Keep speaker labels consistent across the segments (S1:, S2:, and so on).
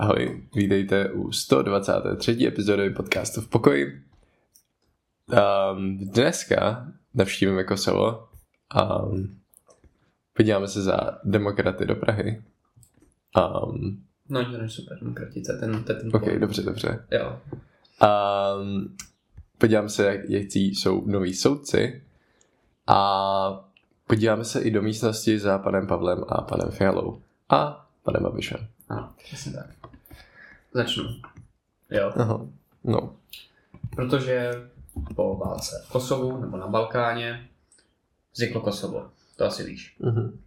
S1: Ahoj, vítejte u 123. epizody podcastu v pokoji. Um, dneska navštívíme Kosovo a um, podíváme se za demokraty do Prahy. Um,
S2: No, to je super, demokratice, ten, ten, ten
S1: ok,
S2: pohled.
S1: dobře, dobře.
S2: Jo.
S1: Um, podíváme se, jak, jaký jsou noví soudci a podíváme se i do místnosti za panem Pavlem a panem Fialou a panem Babišem.
S2: Ano, přesně tak. Začnu. Jo.
S1: Aha. No.
S2: Protože po válce v Kosovu nebo na Balkáně vzniklo Kosovo. To asi víš.
S1: Mhm.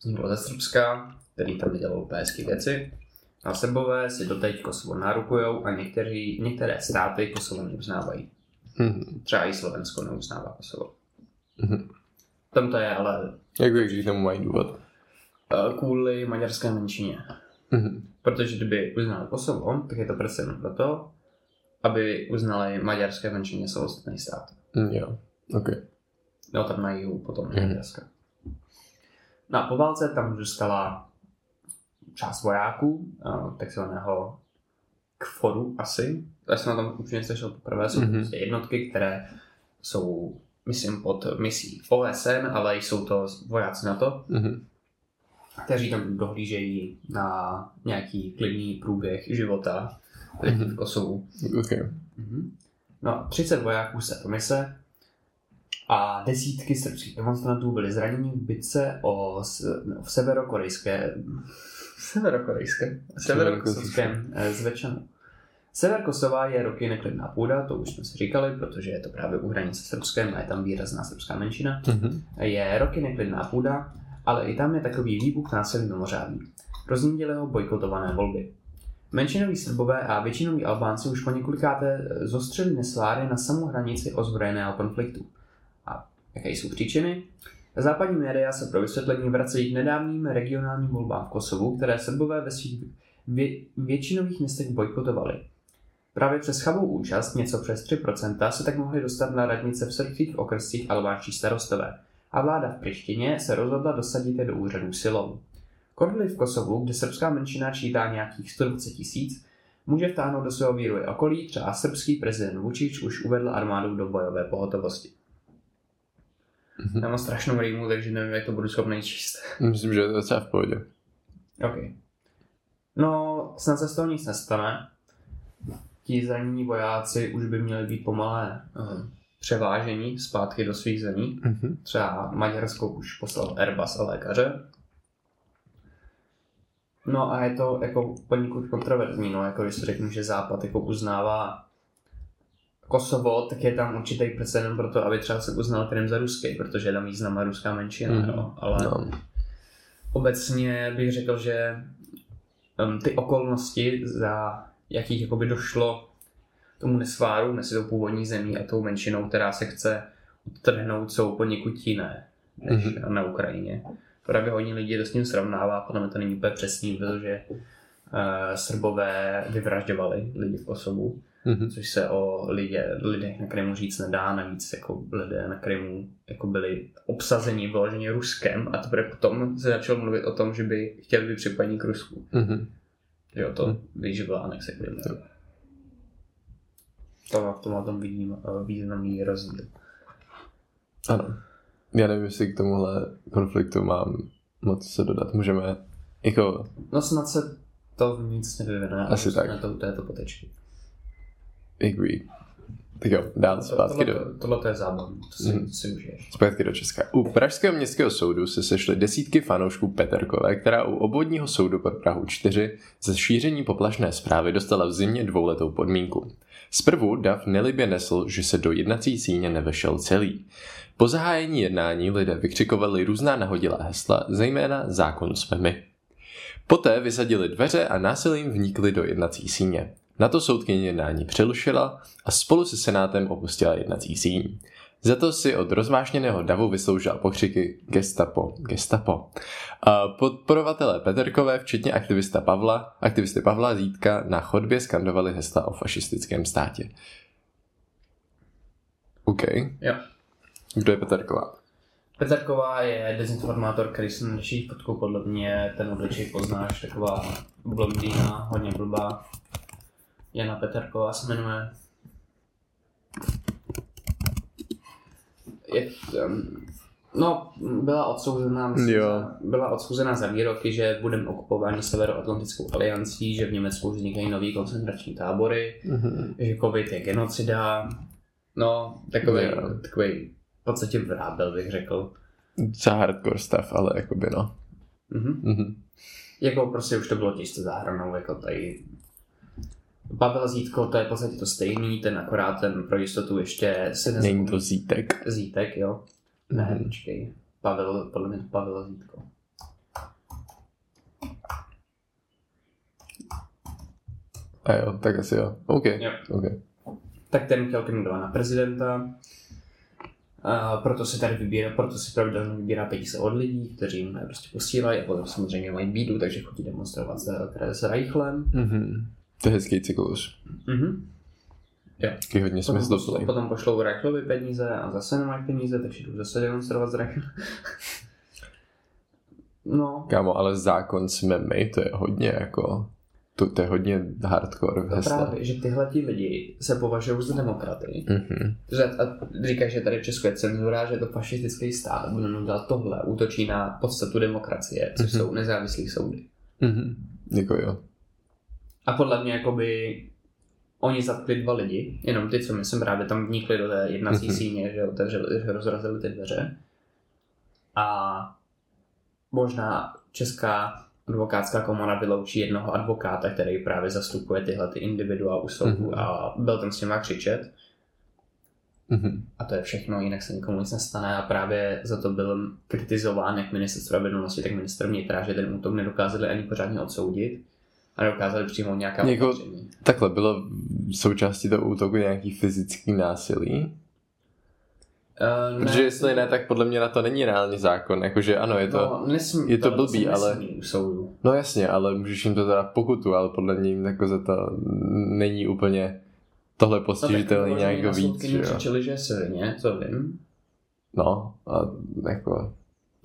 S2: Vzniklo ze Srbska, který tam dělal úplně věci. A Srbové si doteď Kosovo nárukujou a někteří, některé státy Kosovo neuznávají.
S1: Mhm.
S2: Třeba i Slovensko neuznává Kosovo.
S1: Mhm.
S2: Tam to je ale
S1: Jak že tomu mají důvod?
S2: eh, kvůli maďarské menšině.
S1: Mhm.
S2: Protože kdyby uznali Kosovo, tak je to prostě jenom proto, aby uznali maďarské menšině samostatný stát.
S1: Mm, jo, ok.
S2: No, tam na jihu potom
S1: Mhm.
S2: Maďarska. No a po válce tam zůstala část vojáků, eh, takzvaného KFORu asi. Já jsem na tom úplně slyšel poprvé, jsou
S1: Mhm.
S2: prostě jednotky, které jsou, myslím, pod misí OSN, ale jsou to vojáci na to,
S1: Mhm.
S2: Kteří tam dohlížejí na nějaký klidný průběh života lidí v Kosovu.
S1: Ok.
S2: Mhm. No, 30 vojáků se mise a desítky srbských demonstrantů byli zraněni v bitce o, no, v severokorejské severokorejské severokosovském eh, Zvečanu. Sever Kosova je roky neklidná půda, to už jsme si říkali, protože je to právě u hranice srbském a je tam výrazná srbská menšina.
S1: Mhm.
S2: Je roky neklidná půda, ale i tam je takový výbuch násilí mimořádný. Roznídili ho bojkotované volby. Menšinoví Srbové a většinoví Albánci už po několikáté zostřili nesváry na samou hranici ozbrojeného konfliktu. A jaké jsou příčiny? Západní média se pro vysvětlení vracejí k nedávným regionálním volbám v Kosovu, které Srbové ve svých vě- většinových městech bojkotovali. Právě přes chabou účast, něco přes 3%, se tak mohli dostat na radnice v srbských okrscích albánští starostové a vláda v Prištině se rozhodla dosadit je do úřadů silou. Konflikt v Kosovu, kde srbská menšina čítá nějakých 120 tisíc, může vtáhnout do svého víru i okolí, třeba srbský prezident Vučić už uvedl armádu do bojové pohotovosti.
S1: Mhm.
S2: Já mám strašnou rýmu, takže nevím, jak to budu schopný číst.
S1: Myslím, že je to docela v pohodě.
S2: OK. No, snad se z toho nic nestane. Ti zranění vojáci už by měli být pomalé uh, převážení zpátky do svých zemí.
S1: Mhm.
S2: Třeba Maďarsko už poslal Airbus a lékaře. No a je to jako poněkud kontroverzní, no, jako když si řeknu, že Západ jako uznává Kosovo, tak je tam určitý precedent pro to, aby třeba se uznal Krym za ruský, protože je tam významná ruská menšina,
S1: Mhm.
S2: no, ale
S1: No.
S2: obecně bych řekl, že um, ty okolnosti, za jakých jakoby došlo tomu nesváru mezi tou původní zemí a tou menšinou, která se chce odtrhnout, jsou poněkud jiné než
S1: Mhm.
S2: na Ukrajině. Právě hodně lidí to s tím srovnává, podle mě to není úplně přesný, protože uh, Srbové vyvražďovali lidi v Kosovu,
S1: Mhm.
S2: což se o lidě, lidech na Krymu říct nedá, navíc jako lidé na Krymu jako byli obsazeni vyloženě Ruskem a teprve potom se začalo mluvit o tom, že by chtěli být připojení k Rusku.
S1: Mhm.
S2: Že jo, to
S1: Hmm.
S2: víš, že byla anexe Krymu. To v tomhle tom vidím významný rozdíl.
S1: Ano. Já nevím, jestli k tomuhle konfliktu mám moc co dodat. Můžeme jako...
S2: No snad se to nic nevyvine.
S1: Asi tak.
S2: Na to u této potečky.
S1: Agree. Tak jo, dál zpátky do...
S2: Tohle, tohle to je zábavné, to si, to si užiješ.
S1: Zpátky do Česka. U Pražského městského soudu se sešly desítky fanoušků Peterkové, která u obvodního soudu pro Prahu 4 za šíření poplašné zprávy dostala v zimě dvouletou podmínku. Zprvu Dav nelibě nesl, že se do jednací síně nevešel celý. Po zahájení jednání lidé vykřikovali různá nahodilá hesla, zejména zákon jsme my. Poté vysadili dveře a násilím vnikli do jednací síně. Na to soudkyně jednání přerušila a spolu se senátem opustila jednací síň. Za to si od rozvášněného davu vysloužil pokřiky gestapo, gestapo. Podporovatelé Peterkové, včetně aktivista Pavla, aktivisty Pavla Zítka na chodbě skandovali hesla o fašistickém státě. OK.
S2: Jo.
S1: Kdo je Peterková?
S2: Petrková je dezinformátor, který se neřeší fotku, podle mě ten obličej poznáš, taková blondýna, hodně blbá. Jana Petrková se jmenuje. Je, um, no, byla odsouzená,
S1: Jo.
S2: za, byla odsouzená za výroky, že budeme okupováni Severoatlantickou aliancí, že v Německu vznikají nový koncentrační tábory,
S1: Mhm.
S2: že covid je genocida. No, takový,
S1: Jo.
S2: takový v podstatě vrábel bych řekl.
S1: Za hardcore stuff, ale jakoby no.
S2: Mhm.
S1: Mhm.
S2: Jako prostě už to bylo těžce záhranou, jako tady Pavel Zítko, to je v podstatě to stejný, ten akorát ten pro jistotu ještě se
S1: Není
S2: nezapomíná.
S1: to zítek.
S2: Zítek, jo? Ne,
S1: Mhm.
S2: počkej. Pavel, podle mě to Pavel Zítko.
S1: A jo, tak asi jo. OK.
S2: Jo.
S1: OK.
S2: Tak ten chtěl kandidovat na prezidenta, a proto se tady vybírá, proto si pravidelně vybírá peníze od lidí, kteří jim prostě posílají a potom samozřejmě mají bídu, takže chodí demonstrovat s, s Reichlem.
S1: Mhm. To je hezký cyklus.
S2: Mhm. Jo.
S1: Taky hodně
S2: Potom,
S1: smysluplný.
S2: pošlou, potom pošlou Reichlovi peníze a zase nemají peníze, takže jdou zase demonstrovat s Reichlem. no,
S1: Kámo, ale zákon jsme my, to je hodně jako... To, to je hodně hardcore
S2: to právě, že tyhle ti lidi se považují za demokraty.
S1: Mhm.
S2: Že, a říkají, že tady v Česku je cenzura, že je to fašistický stát budeme dělat tohle, útočí na podstatu demokracie, což
S1: Mhm.
S2: jsou nezávislý soudy.
S1: Mhm. Jako jo.
S2: A podle mě jakoby oni zatkli dva lidi, jenom ty, co my jsme právě tam vnikli do té jednací
S1: Mhm.
S2: síně, že, otevřeli, že rozrazili ty dveře. A možná česká advokátská komora vyloučí jednoho advokáta, který právě zastupuje tyhle ty individua u soudu
S1: Mhm.
S2: a byl tam s těma křičet.
S1: Mhm.
S2: A to je všechno, jinak se nikomu nic nestane a právě za to byl kritizován jak minister spravedlnosti, tak minister vnitra, že ten útok nedokázali ani pořádně odsoudit a nedokázali přijmout nějaká
S1: Jako-
S2: opatření.
S1: Takhle, bylo v součástí toho útoku nějaký fyzický násilí?
S2: Uh,
S1: Protože jestli ne, tak podle mě na to není reálně zákon. Jakože ano, je to...
S2: no, nesmí,
S1: je to
S2: tohle
S1: blbý,
S2: se
S1: ale-
S2: nesmí soudu.
S1: No jasně, ale můžeš jim to teda pokutu, ale podle mě jim jako za to není úplně tohle
S2: No,
S1: postižitelný nějak víc,
S2: soudkyni
S1: že
S2: je silně, co vím.
S1: No, a jako...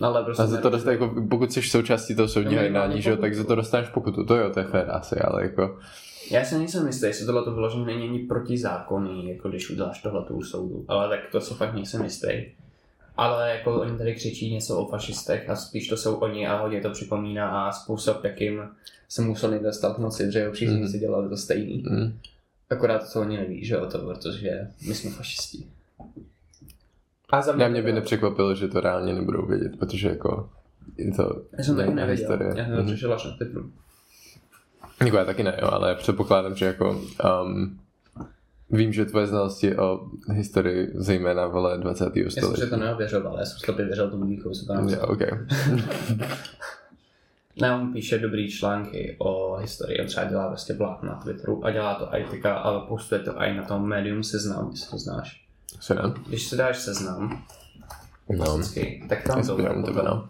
S2: No, ale prostě
S1: A za to dostat, jako, pokud jsi součástí toho soudního
S2: No,
S1: jednání, že jo, tak za to dostaneš pokutu. To jo, to je fér asi, ale jako...
S2: Já si nejsem jistý, jestli tohle to vyloženě není ani protizákonný, jako když uděláš tohle u soudu. Ale tak to se fakt nejsem jistý. Ale jako oni tady křičí něco o fašistech a spíš to jsou oni a hodně to připomíná a způsob, jakým se museli dostat k moci, že jo, všichni si dělali to stejný.
S1: Mm.
S2: Akorát to oni neví, že jo, to, protože my jsme fašisti. A za
S1: Na mě by nepřekvapilo, že to reálně nebudou vědět, protože jako... Je to
S2: Já jsem taky nevěděl,
S1: historie.
S2: já jsem to
S1: Mhm.
S2: přišel až na Twitteru.
S1: Jako já taky ne, jo, ale předpokládám, že jako... Um, vím, že tvoje znalosti o historii, zejména vole 20.
S2: Já jsem
S1: století.
S2: si to neověřoval, já jsem slepě věřil tomu díkovi, co napsal.
S1: Jo, okay.
S2: Ne, on píše dobrý články o historii, on třeba dělá vlastně blog na Twitteru a dělá to i teďka, ale postuje to i na tom médium seznam, jestli to znáš.
S1: Se ne?
S2: Když si dáš seznam,
S1: No.
S2: klasický, tak tam dole,
S1: sbírám tebe,
S2: potom,
S1: no.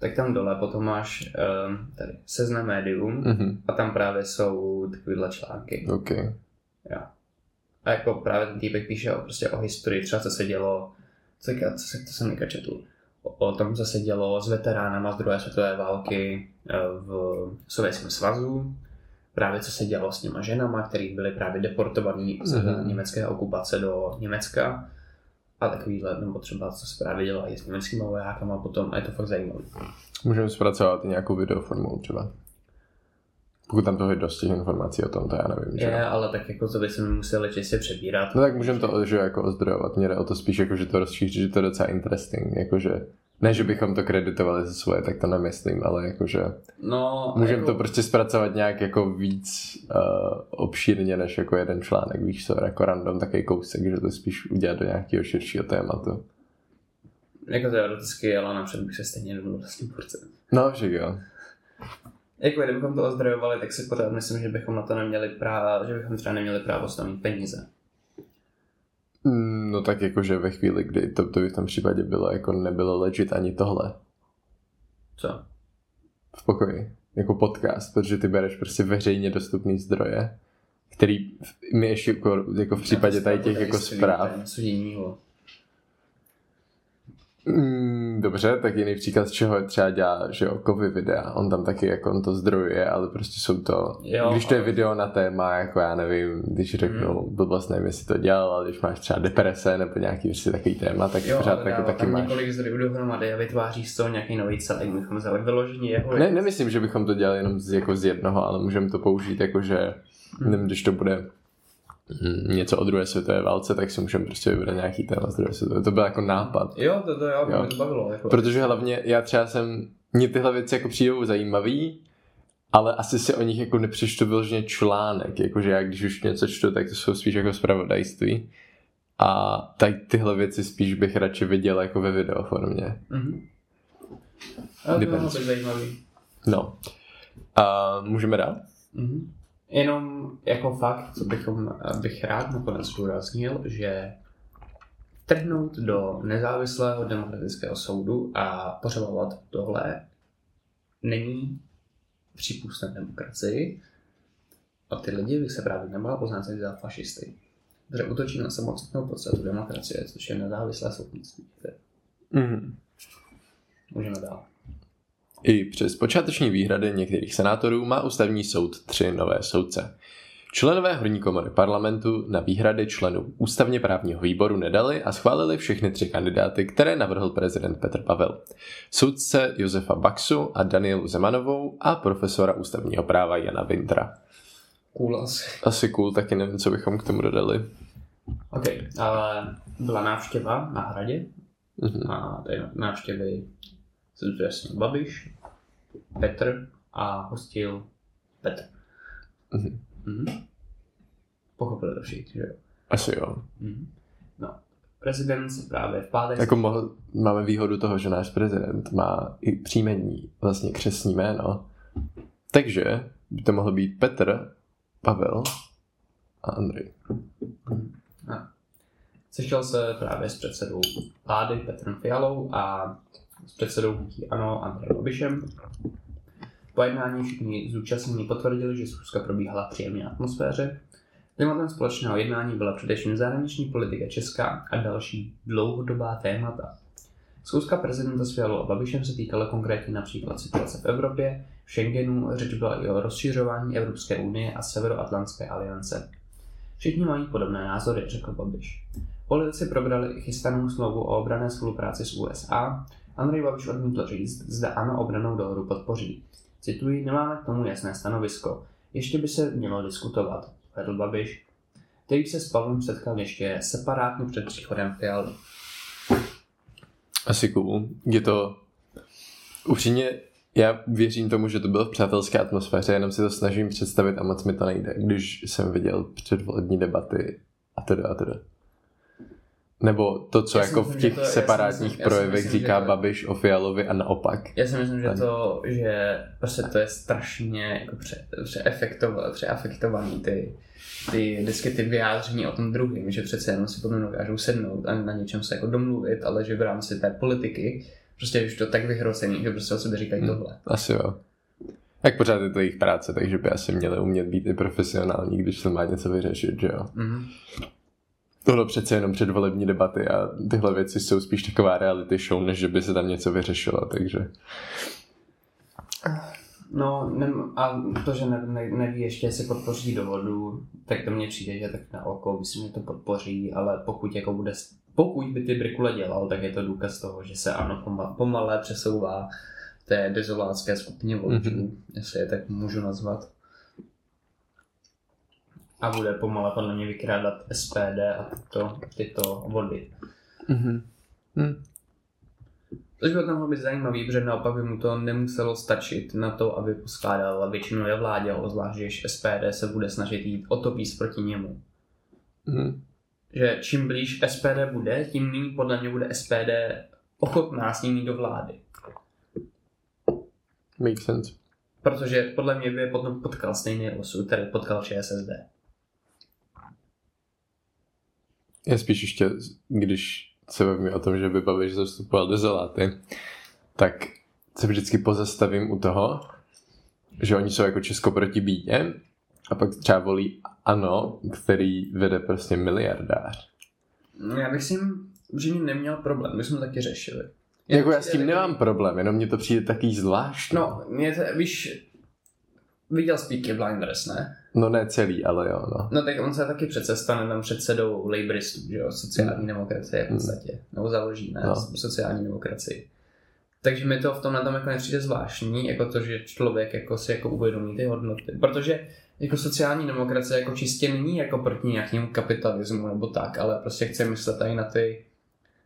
S2: tak tam dole potom máš um, tady seznam médium
S1: Mhm,
S2: a tam právě jsou takovýhle články.
S1: OK.
S2: Jo. A jako právě ten týpek píše o, prostě o historii, třeba co se dělo, co, co, se, to jsem četl, o, o tom, co se dělo s veteránama z druhé světové války eh, v Sovětském svazu, právě co se dělo s těma ženama, který byly právě deportovaní z
S1: Mhm.
S2: německé okupace do Německa a takovýhle, nebo třeba co se právě dělo i s německými vojákama potom a je to fakt zajímavé.
S1: Můžeme zpracovat i nějakou videoformou třeba. Pokud tam toho je dost těch informací o tom, to já nevím, že.
S2: Je, ale tak jako to bychom museli čistě přebírat.
S1: No tak můžeme to že, jako ozdrojovat. Mě jde o to spíš, jako, že to rozšíří, že to je docela interesting. Jakože, ne, že bychom to kreditovali za svoje, tak to nemyslím, ale jakože
S2: No,
S1: můžeme
S2: jako,
S1: to prostě zpracovat nějak jako víc uh, obšírně, než jako jeden článek, víš co, jako random takový kousek, že to spíš udělat do nějakého širšího tématu.
S2: Jako teoreticky, ale napřed bych se stejně nebyl vlastně porce.
S1: No, že jo.
S2: Jako kdybychom to ozdrojovali, tak si pořád myslím, že bychom na to neměli právo, že bychom třeba neměli právo s mít peníze.
S1: Mm, No tak jakože ve chvíli, kdy to, to by v tom případě bylo, jako nebylo legit ani tohle
S2: Co?
S1: v pokoji, jako podcast, protože ty bereš prostě veřejně dostupný zdroje, který my ještě jako, jako v případě tady těch jako zpráv
S2: Něco jiného.
S1: Mm, dobře, tak jiný příklad, z čeho třeba dělá, že jo, kovy videa. On tam taky jako on to zdrojuje, ale prostě jsou to, jo, když to je video na téma, jako já nevím, když řeknu, hmm. blbost nevím, jestli to dělal, ale když máš třeba deprese nebo nějaký prostě takový téma, tak
S2: jo,
S1: pořád taky, taky
S2: máš. několik zdrojů dohromady a vytváří z toho nějaký nový celek, bychom vzali vyložení jeho.
S1: Ne, nemyslím, že bychom to dělali jenom z, jako z jednoho, ale můžeme to použít jako, že hmm. nevím, když to bude něco o druhé světové válce, tak si můžeme prostě vybrat nějaký téma z druhé světové. To byl jako nápad.
S2: Jo, to, to jo, jo. mě to bavilo. Jako.
S1: Protože hlavně já třeba jsem, mě tyhle věci jako přijdou zajímavý, ale asi si o nich jako nepřečtu vyloženě článek, jakože já když už něco čtu, tak to jsou spíš jako zpravodajství. A tak tyhle věci spíš bych radši viděl jako ve videoformě.
S2: Mm-hmm. Ale to zajímavý.
S1: No. A můžeme dát?
S2: Mm-hmm. Jenom jako fakt, co bychom, bych rád nakonec zdůraznil, že trhnout do nezávislého demokratického soudu a pořebovat tohle není přípustné demokracii a ty lidi by se právě nemohla poznat za fašisty. Protože útočí na samotnou podstatu demokracie, což je nezávislé soudnictví.
S1: Mm.
S2: Můžeme dál.
S1: I přes počáteční výhrady některých senátorů má ústavní soud tři nové soudce. Členové horní komory parlamentu na výhrady členů ústavně právního výboru nedali a schválili všechny tři kandidáty, které navrhl prezident Petr Pavel. Soudce Josefa Baxu a Danielu Zemanovou a profesora ústavního práva Jana Vintra.
S2: Cool asi.
S1: Asi cool, taky nevím, co bychom k tomu dodali.
S2: OK, ale byla návštěva na hradě mm-hmm. a tady návštěvy se zúčastnil Babiš, Petr a hostil Petr.
S1: Mm-hmm.
S2: Mm-hmm. Pochopili to všichni, že jo?
S1: Asi jo.
S2: Mm-hmm. No, prezident se právě v pátek...
S1: Jako mohl, máme výhodu toho, že náš prezident má i příjmení, vlastně křesní jméno. Takže by to mohl být Petr, Pavel a Andrej.
S2: No. Sešel se právě s předsedou vlády Petrem Fialou a s předsedou hnutí ANO Andrejem Babišem. Po jednání všichni zúčastnění potvrdili, že schůzka probíhala v příjemné atmosféře. Tématem společného jednání byla především zahraniční politika Česká a další dlouhodobá témata. Schůzka prezidenta s Fialou Babišem se týkala konkrétně například situace v Evropě, v Schengenu, řeč byla i o rozšiřování Evropské unie a Severoatlantské aliance. Všichni mají podobné názory, řekl Babiš. Politici probrali i chystanou smlouvu o obrané spolupráci s USA. Andrej Babiš odmítl říct, zda ano obranou dohodu podpoří. Cituji, nemáme k tomu jasné stanovisko. Ještě by se mělo diskutovat, vedl Babiš, který se s Pavlem setkal ještě separátně před příchodem Fialy.
S1: Asi cool. Je to upřímně, já věřím tomu, že to bylo v přátelské atmosféře, jenom si to snažím představit a moc mi to nejde, když jsem viděl předvolební debaty a teda a teda. Nebo to, co já jako myslím, v těch to, separátních myslím, projevech myslím, říká to, Babiš o Fialovi a naopak.
S2: Já si myslím, že to, že prostě to je strašně jako pře, pře přeafektovaný ty, ty vždycky ty vyjádření o tom druhém, že přece jenom si potom dokážou sednout a na něčem se jako domluvit, ale že v rámci té politiky prostě už to tak vyhrocený, že prostě o sebe říkají hmm, tohle.
S1: Asi jo. Tak pořád je to jejich práce, takže by asi měli umět být i profesionální, když se má něco vyřešit, že jo.
S2: Mm-hmm.
S1: Tohle přece jenom předvolební debaty a tyhle věci jsou spíš taková reality show, než že by se tam něco vyřešilo, takže...
S2: No ne, a to, že ne, ne, neví ještě, jestli podpoří dohodu, tak to mně přijde, že tak na oko, myslím, že to podpoří, ale pokud jako bude, pokud by ty brikule dělal, tak je to důkaz toho, že se ano pomal, pomalé přesouvá té dezolátské skupině voličů, mm-hmm. jestli je tak můžu nazvat a bude pomale podle mě vykrádat SPD a tyto, tyto vody.
S1: Mm-hmm. Mm.
S2: Což bylo tam být zajímavý, protože naopak by mu to nemuselo stačit na to, aby poskládal většinu ve vládě, zvlášť, že SPD se bude snažit jít o to víc proti němu.
S1: Mm.
S2: Že čím blíž SPD bude, tím méně podle mě bude SPD ochotná s ním jít do vlády.
S1: Makes sense.
S2: Protože podle mě by potom potkal stejný osud, který potkal ČSSD.
S1: Já spíš ještě, když se bavíme o tom, že by Babiš zastupoval dezoláty, tak se vždycky pozastavím u toho, že oni jsou jako Česko proti bídě a pak třeba volí ANO, který vede prostě miliardář.
S2: No já bych si že neměl problém, my jsme taky řešili.
S1: Jako já s tím nemám problém, jenom mně to přijde taký zvláštní.
S2: No, mě to, víš, viděl Peaky Blinders, ne?
S1: No ne celý, ale jo, no.
S2: No tak on se taky přece stane tam předsedou laboristů, že jo, sociální
S1: Mm.
S2: demokracie v podstatě, nebo založí, ne,
S1: No.
S2: sociální demokracii. Takže mi to v tomhle tom jako nepřijde zvláštní, jako to, že člověk jako si jako uvědomí ty hodnoty. Protože jako sociální demokracie jako čistě není jako proti nějakému kapitalismu nebo tak, ale prostě chce myslet tady na ty,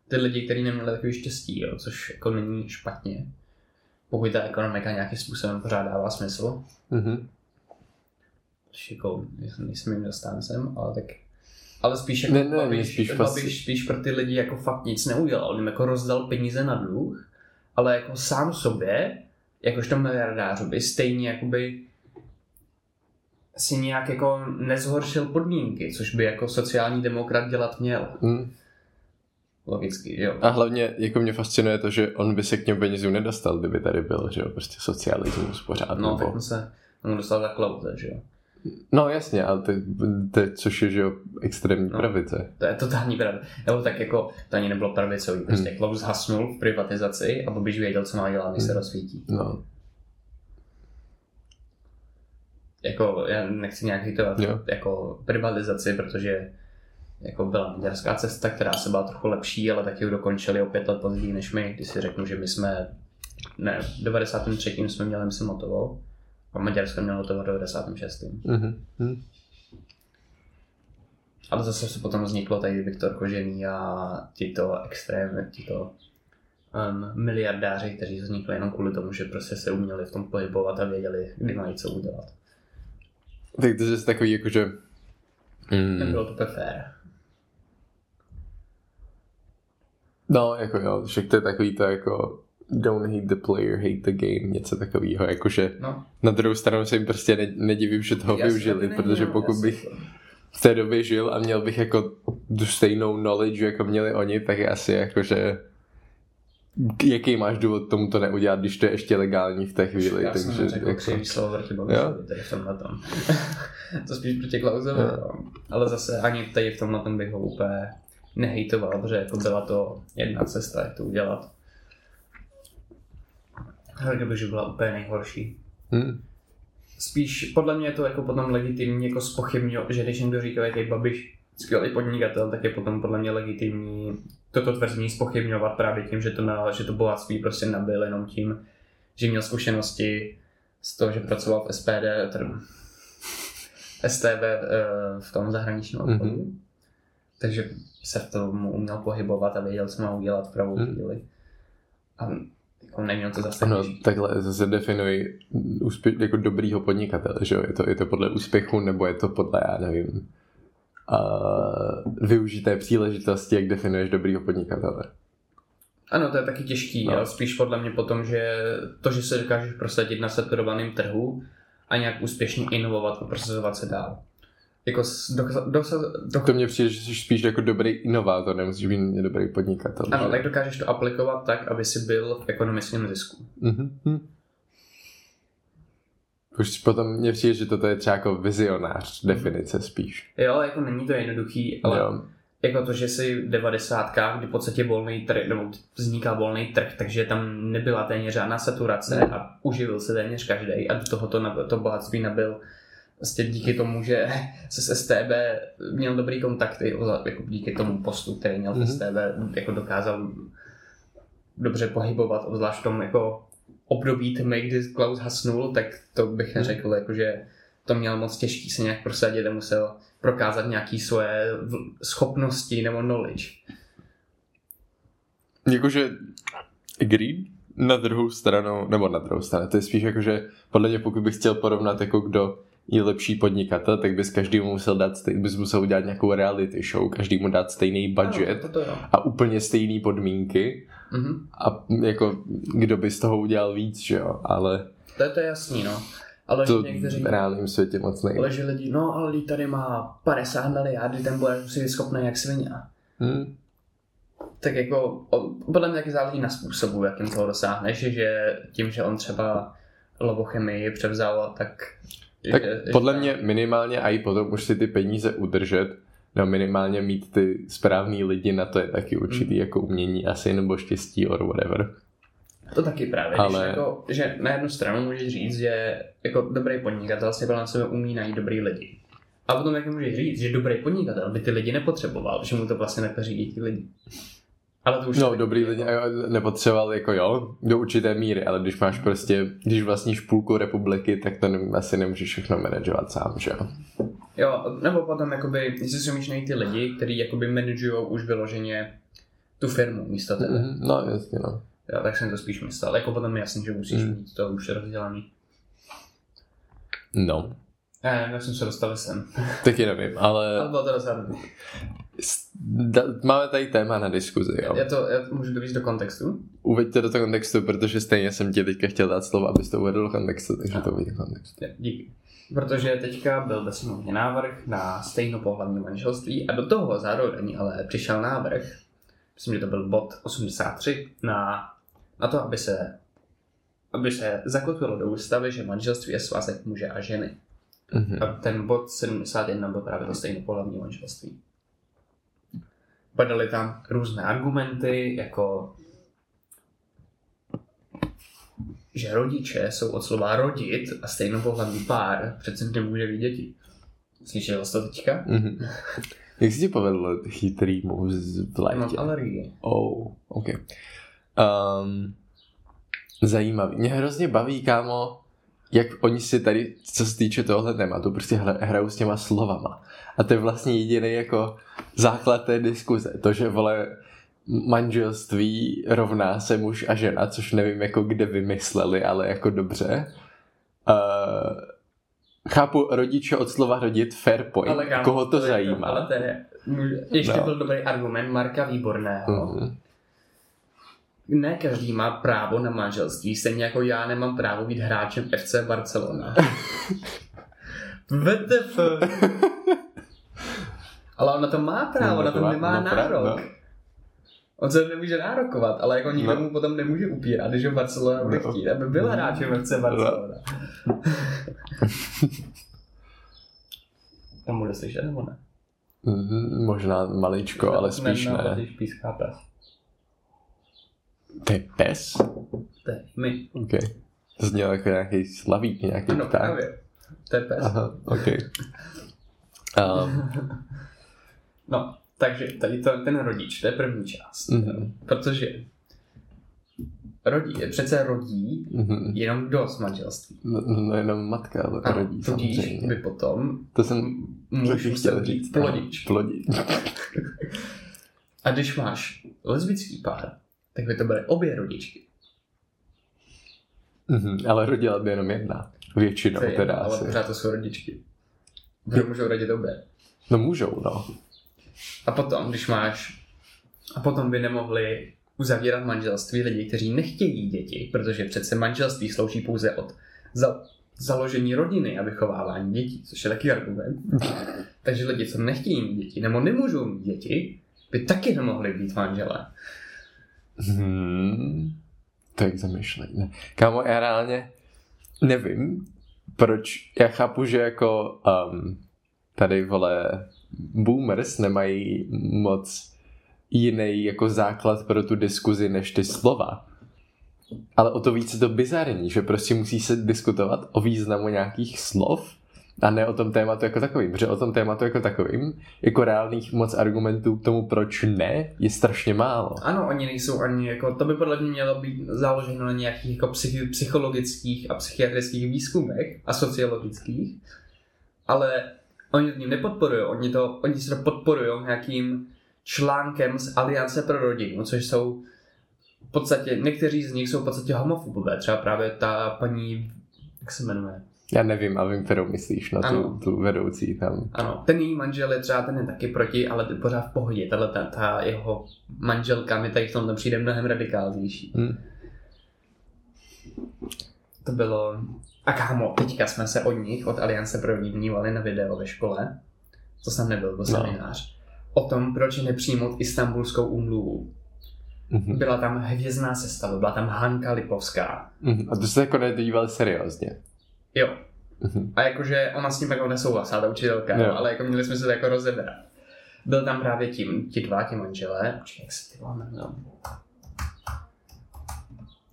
S2: ty lidi, kteří neměli takový štěstí, jo, což jako není špatně. Pokud ta ekonomika nějakým způsobem pořád dává smysl.
S1: Mhm.
S2: Což jako nejsem- nejsem jim zastáncem, ale tak ale spíš jako
S1: Ne, ne,
S2: Babiš,
S1: spíš pas-
S2: Babiš spíš pro ty lidi jako fakt nic neudělal. On jim jako rozdal peníze na dluh, ale jako sám sobě, jakožto miliardářovi, stejně jakoby si nějak jako nezhoršil podmínky, což by jako sociální demokrat dělat měl.
S1: Mm.
S2: Logicky, že jo.
S1: A hlavně jako mě fascinuje to, že on by se k těm penězům nedostal, kdyby tady byl, že jo, prostě socialismus pořád.
S2: No, tak
S1: nebo...
S2: on se on dostal za klauze, že jo.
S1: no jasně, ale to, to, což je, že jo, extrémní
S2: No.
S1: pravice.
S2: To je totální pravda. Nebo tak jako, to ani nebylo pravicový. Prostě hmm. Klaus hasnul v privatizaci a Babiš věděl, co má dělat, než se
S1: Hmm.
S2: rozsvítí.
S1: No,
S2: Jako, já nechci nějak hitovat
S1: Jo.
S2: jako privatizaci, protože jako byla maďarská cesta, která se byla trochu lepší, ale taky ji dokončili o pět let později než my, když si řeknu, že my jsme, ne, v 93. jsme měli, myslím, hotovo, a Maďarsko mělo hotovo v 96.
S1: mhm. Mhm.
S2: Ale zase se potom vzniklo tady Viktor Kožený a tyto extrém, tyto um, miliardáři, kteří vznikli jenom kvůli tomu, že prostě se uměli v tom pohybovat a věděli, kdy mají co udělat.
S1: Tak to je takový jako, že... Mm,
S2: Nebylo to úplně fair.
S1: No, jako jo, že to je takový to jako don't hate the player, hate the game, něco takového, jakože
S2: No,
S1: na druhou stranu se jim prostě ne, nedivím, že toho
S2: jasně,
S1: využili,
S2: ne,
S1: protože
S2: no,
S1: pokud bych v té době žil a měl bych jako tu stejnou knowledge, jako měli oni, tak je asi jako, že jaký máš důvod tomu to neudělat, když to je ještě legální v té chvíli.
S2: Já jsem
S1: takže
S2: řekl
S1: jako,
S2: křivý slovo proti? Babišovi, tady v tomhle tom. to spíš proti Klausovi, no. ale zase ani tady v tomhle tom bych ho úplně nehejtoval, protože jako byla to jedna cesta, jak to udělat. Řekl bych, že byla úplně nejhorší.
S1: hm,
S2: Spíš podle mě je to jako potom legitimní jako spochybňo, že když někdo říká, jaký Babiš skvělý podnikatel, tak je potom podle mě legitimní toto tvrzení spochybňovat právě tím, že to, na, že to bohatství prostě nabil jenom tím, že měl zkušenosti z toho, že pracoval v SPD, tedy STB eh, v tom zahraničním obchodu.
S1: Mhm.
S2: Takže se v tom uměl pohybovat a věděl, co má udělat v pravou
S1: Mhm.
S2: chvíli. A jako neměl to zase těžký.
S1: takhle zase definuji úspěch, jako dobrýho podnikatele, že jo? Je to, je to podle úspěchu, nebo je to podle, já nevím, uh, využité příležitosti, jak definuješ dobrýho podnikatele.
S2: Ano, to je taky těžký,
S1: No.
S2: no. ale spíš podle mě potom, že to, že se dokážeš prosadit na saturovaném trhu a nějak úspěšně inovovat a prosazovat se dál. Jako dosa, dosa, do,
S1: To mně přijde, že jsi spíš jako dobrý inovátor, nemusíš být dobrý podnikatel.
S2: ano,
S1: že?
S2: tak dokážeš to aplikovat tak, aby si byl v ekonomickém zisku.
S1: Mhm. Už potom mně přijde, že toto je třeba jako vizionář definice spíš.
S2: Jo, jako není to jednoduchý, ale
S1: Jo.
S2: jako to, že si v 90. kdy v podstatě volný trh, nebo vzniká volný trh, takže tam nebyla téměř žádná saturace a uživil se téměř každý a do toho to, to bohatství nabil vlastně díky tomu, že se s STB měl dobrý kontakty, jako díky tomu postu, který měl v
S1: Mhm.
S2: STB, jako dokázal dobře pohybovat, obzvlášť v tom jako období tmy, kdy Klaus hasnul, tak to bych neřekl, jako že to měl moc těžký se nějak prosadit a musel prokázat nějaký svoje schopnosti nebo knowledge.
S1: Jakože agreed, na druhou stranu, nebo na druhou stranu, to je spíš jako, že podle mě pokud bych chtěl porovnat jako kdo je lepší podnikatel, tak bys každému musel dát, stej, bys musel udělat nějakou reality show, každému dát stejný budget
S2: Ano, to, to jo.
S1: a úplně stejné podmínky
S2: Mhm.
S1: a jako kdo by z toho udělal víc, že jo, ale
S2: To, je, to jasný, no. Ale
S1: to
S2: někteří,
S1: v reálném světě moc nejde.
S2: ale že lidi, no ale lidi tady má 50 miliard, ten bude musí být schopný jak svině.
S1: Hmm.
S2: Tak jako, podle mě taky záleží na způsobu, jakým toho dosáhneš, že tím, že on třeba lobochemii převzal, tak...
S1: Tak podle mě minimálně a i potom už si ty peníze udržet No minimálně mít ty správný lidi na to je taky určitý mm. jako umění asi nebo štěstí or whatever.
S2: To taky právě, Ale... když jako, že na jednu stranu můžeš říct, že jako dobrý podnikatel si na sebe umí najít dobrý lidi. A potom jak můžeš říct, že dobrý podnikatel by ty lidi nepotřeboval, že mu to vlastně nepořídí ty lidi.
S1: Ale to už no, dobrý lidi nepotřeboval jako jo, do určité míry, ale když máš prostě, když vlastníš půlku republiky, tak to ne, asi nemůžeš všechno manažovat sám, že jo?
S2: Jo, nebo potom jakoby, jestli si umíš najít ty lidi, kteří jakoby manažují už vyloženě tu firmu místo tebe.
S1: Mm-hmm, no, jasně, no.
S2: Jo, tak jsem to spíš myslel. Jako potom je jasný, že musíš mm. mít to už rozdělaný.
S1: No.
S2: Ne, já jsem se dostal sem.
S1: Taky nevím, ale...
S2: Ale bylo to docela
S1: Máme tady téma na diskuzi, jo.
S2: Já to, já to můžu dovést do kontextu?
S1: Uveďte do toho kontextu, protože stejně jsem ti teďka chtěl dát slovo, abys to uvedl do kontextu, takže no. to uveď do kontextu.
S2: Díky. Protože teďka byl ve sněmovně návrh na stejnopohlavní manželství a do toho zároveň ale přišel návrh, myslím, že to byl bod 83, na, na to, aby se, aby se zakotvilo do ústavy, že manželství je svazek muže a ženy. Mm-hmm. A ten bod 71 byl právě to stejnopohlavní manželství. Padaly tam různé argumenty, jako že rodiče jsou od slova rodit a stejnopohlavní pár přece nemůže mít děti. Slyšel jsi to teďka? Mm-hmm.
S1: Jak jsi ti povedl chytrý move v létě?
S2: Mám alergii.
S1: Oh, ok. Um, zajímavý. Mě hrozně baví, kámo, jak oni si tady, co se týče tohohle tématu, prostě hrajou s těma slovama. A to je vlastně jediný jako základ té diskuze. To, že vole manželství rovná se muž a žena, což nevím jako kde vymysleli, ale jako dobře. Uh, chápu rodiče od slova rodit fair point. Ale kámo, Koho to, to zajímá? To,
S2: ale to je, ještě no. byl dobrý argument Marka Výborného. Mm-hmm. Ne každý má právo na manželství, stejně jako já nemám právo být hráčem FC Barcelona. VTF. Ale on na to má právo, no, na to nemá no, nárok. No. On se nemůže nárokovat, ale jako nikdo no. mu potom nemůže upírat, když ho Barcelona bude no. chtít, aby byl no. hráčem FC Barcelona. No. Tam bude slyšet, nebo ne?
S1: Mm, možná maličko, ale spíš ne.
S2: ne. píská pes.
S1: To je pes?
S2: To je my.
S1: OK. To zněl jako nějaký slavík, nějaký
S2: ano, pták. právě. To je pes.
S1: Aha, OK. Um,
S2: No, takže tady to, ten rodič, to je první část. Mm-hmm. Protože rodí, přece rodí mm-hmm. jenom kdo z manželství.
S1: No, no jenom matka ale ano, rodí tudíž samozřejmě.
S2: by potom
S1: to jsem
S2: muž chtěl říct plodič.
S1: plodič.
S2: A když máš lesbický pár, tak by to byly obě rodičky.
S1: Mm-hmm, ale rodila by jenom jedna. Většinou
S2: to
S1: teda
S2: ale
S1: asi.
S2: pořád to jsou rodičky. Můžou rodit obě?
S1: No můžou, no.
S2: A potom, když máš... A potom by nemohli uzavírat manželství lidi, kteří nechtějí děti, protože přece manželství slouží pouze od za, založení rodiny a vychovávání dětí, což je taky argument. Takže lidi, co nechtějí mít děti, nebo nemůžou mít děti, by taky nemohli být manželé.
S1: Hmm, tak zamýšlej. Kámo, já reálně nevím, proč, já chápu, že jako um, tady, vole, boomers nemají moc jiný jako základ pro tu diskuzi než ty slova. Ale o to víc je to bizarní, že prostě musí se diskutovat o významu nějakých slov a ne o tom tématu jako takovým, protože o tom tématu jako takovým, jako reálných moc argumentů k tomu, proč ne, je strašně málo.
S2: Ano, oni nejsou ani jako, to by podle mě mělo být založeno na nějakých jako psych, psychologických a psychiatrických výzkumech a sociologických, ale Oni to nepodporují, oni, to, oni se to podporují nějakým článkem z Aliance pro rodinu, což jsou v podstatě, někteří z nich jsou v podstatě homofobové, třeba právě ta paní, jak se jmenuje?
S1: Já nevím, ale vím, kterou myslíš, na tu, tu vedoucí tam.
S2: Ano, ten její manžel je třeba ten je taky proti, ale ty pořád v pohodě. Tahle ta, ta jeho manželka mi tady v tomhle přijde mnohem radikálnější. Hmm. To bylo, a kámo, teďka jsme se od nich, od Aliance pro dívali na video ve škole, to jsem nebyl, byl no. seminář, o tom, proč nepřijmout istambulskou úmluvu. Mm-hmm. Byla tam hvězdná sestava, byla tam Hanka Lipovská.
S1: Mm-hmm. A to se jako nedíval seriózně.
S2: Jo. Mm-hmm. A jakože ona s tím jako nesouhlasila, ta učitelka, jo. ale jako měli jsme se to jako rozebrat. Byl tam právě tím, ti dva, ti manželé. Počkej, jak se ty jmenují?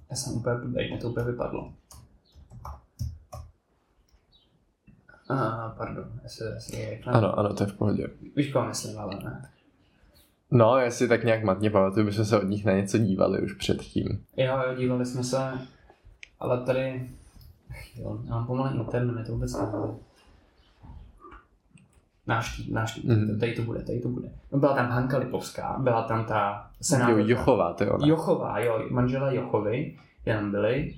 S2: Já jsem úplně blbej, mě to úplně vypadlo. A, pardon, jestli, jestli
S1: Ano, ano, to je v pohodě.
S2: Víš, koho myslím, ale ne.
S1: No, já si tak nějak matně pamatuju, my jsme se od nich na něco dívali už předtím.
S2: Jo, jo, dívali jsme se, ale tady... Jo, já mám pomalý internet, to vůbec nevím. Náš, náš,
S1: Mhm.
S2: tady to bude, tady to bude. No byla tam Hanka Lipovská, byla tam ta senátorka.
S1: Jo, Jochová, to je ona.
S2: Jochová, jo, manžela Jochovy, jenom byli.